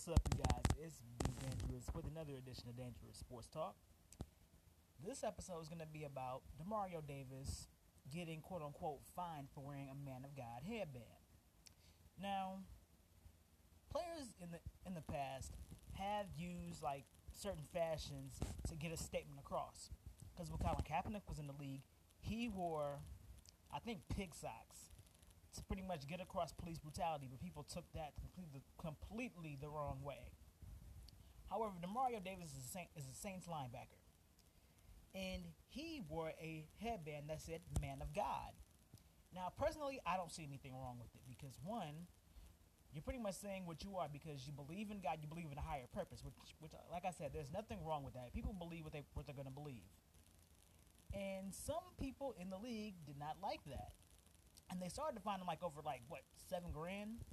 What's up, you guys? It's Be Dangerous with another edition of Dangerous Sports Talk. This episode is going to be about Demario Davis getting "quote unquote" fined for wearing a Man of God headband. Now, players in the in the past have used like certain fashions to get a statement across. Because when Colin Kaepernick was in the league, he wore, I think, pig socks to pretty much get across police brutality, but people took that completely, completely the wrong way. However, Demario Davis is a, Saint, is a Saints linebacker, and he wore a headband that said "Man of God." Now, personally, I don't see anything wrong with it because one, you're pretty much saying what you are because you believe in God, you believe in a higher purpose, which, which, like I said, there's nothing wrong with that. People believe what they what they're going to believe, and some people in the league did not like that and they started to fine him like over like what seven grand.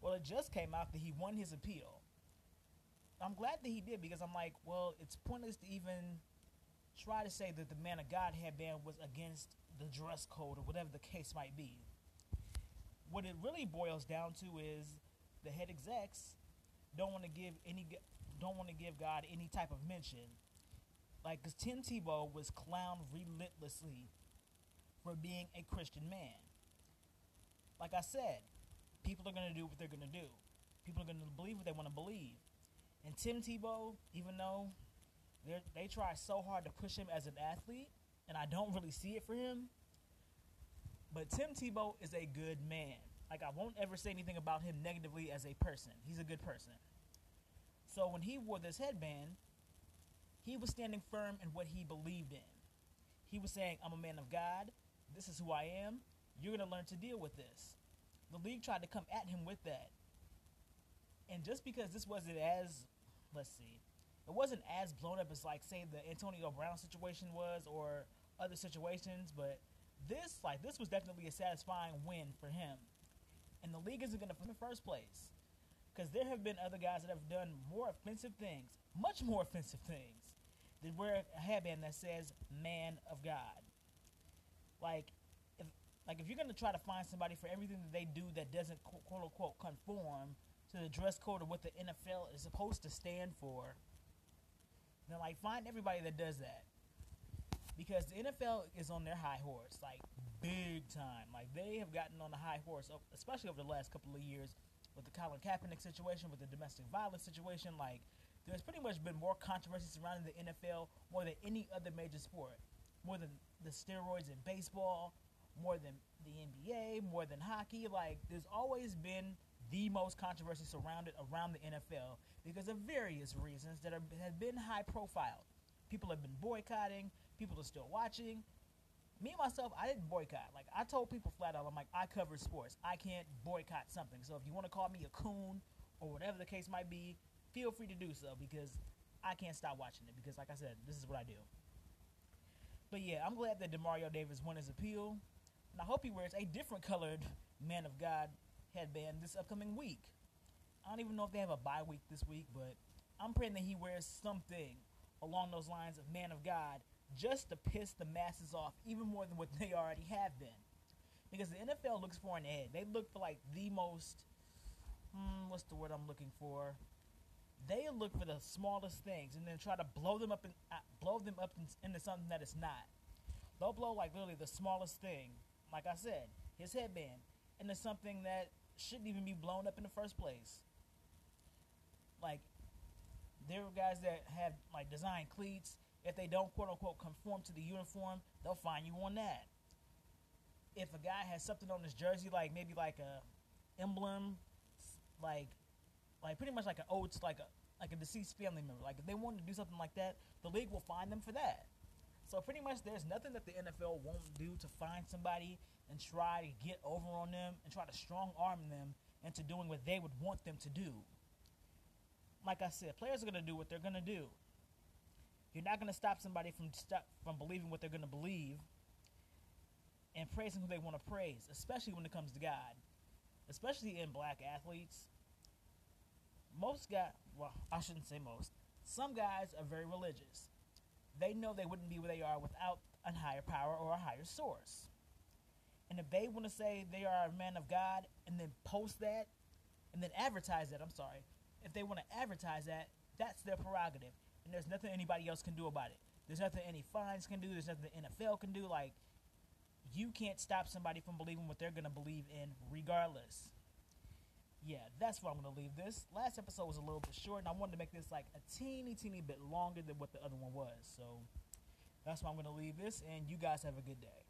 Well, it just came out that he won his appeal. I'm glad that he did because I'm like, well, it's pointless to even try to say that the man of God headband was against the dress code or whatever the case might be. What it really boils down to is the head execs don't want to give any don't want to give God any type of mention. Like, because Tim Tebow was clowned relentlessly for being a Christian man like I said, people are going to do what they're going to do. People are going to believe what they want to believe. And Tim Tebow, even though they try so hard to push him as an athlete, and I don't really see it for him, but Tim Tebow is a good man. Like, I won't ever say anything about him negatively as a person. He's a good person. So when he wore this headband, he was standing firm in what he believed in. He was saying, I'm a man of God. This is who I am. You're going to learn to deal with this. The league tried to come at him with that. And just because this wasn't as, let's see, it wasn't as blown up as, like, say, the Antonio Brown situation was or other situations, but this, like, this was definitely a satisfying win for him. And the league isn't going to in the first place. Because there have been other guys that have done more offensive things, much more offensive things, than wear a headband that says "Man of God." Like like if you're gonna try to fine somebody for everything that they do that doesn't quote unquote conform to the dress code of what the NFL is supposed to stand for, then like fine everybody that does that. Because the NFL is on their high horse, like big time. Like they have gotten on the high horse, especially over the last couple of years with the Colin Kaepernick situation, with the domestic violence situation. Like there's pretty much been more controversy surrounding the NFL more than any other major sport, more than the steroids in baseball, more than the NBA, more than hockey. Like, there's always been the most controversy surrounded around the NFL because of various reasons that are, have been high profile. People have been boycotting. People are still watching. Me myself, I didn't boycott. Like I told people flat out, I'm like, I cover sports. I can't boycott something. So if you want to call me a coon or whatever the case might be, feel free to do so because I can't stop watching it because, like I said, this is what I do. But yeah, I'm glad that Demario Davis won his appeal. And I hope he wears a different colored Man of God headband this upcoming week. I don't even know if they have a bye week this week, but I'm praying that he wears something along those lines of Man of God just to piss the masses off even more than what they already have been. Because the NFL looks for an edge. They look for like the most, hmm, what's the word I'm looking for? They look for the smallest things and then try to blow them up and uh, blow them up in, into something that it's not. They'll blow like literally the smallest thing like I said, his headband, and it's something that shouldn't even be blown up in the first place. Like, there are guys that have like design cleats. If they don't quote unquote conform to the uniform, they'll fine you on that. If a guy has something on his jersey, like maybe like a emblem, like like pretty much like an to like a like a deceased family member. Like if they want to do something like that, the league will fine them for that. So pretty much, there's nothing that the NFL won't do to fine somebody and try to get over on them and try to strong arm them into doing what they would want them to do. Like I said, players are going to do what they're going to do. You're not going to stop somebody from stop, from believing what they're going to believe and praising who they want to praise, especially when it comes to God, especially in black athletes. Most guys, well, I shouldn't say most. Some guys are very religious they know they wouldn't be where they are without a higher power or a higher source. And if they want to say they are a man of God and then post that and then advertise that, I'm sorry, if they want to advertise that, that's their prerogative, and there's nothing anybody else can do about it. There's nothing any fines can do. There's nothing the NFL can do. Like, you can't stop somebody from believing what they're gonna believe in, regardless. Yeah, that's where I'm gonna leave this. Last episode was a little bit short, and I wanted to make this like a teeny, teeny bit longer than what the other one was. So that's why I'm gonna leave this, and you guys have a good day.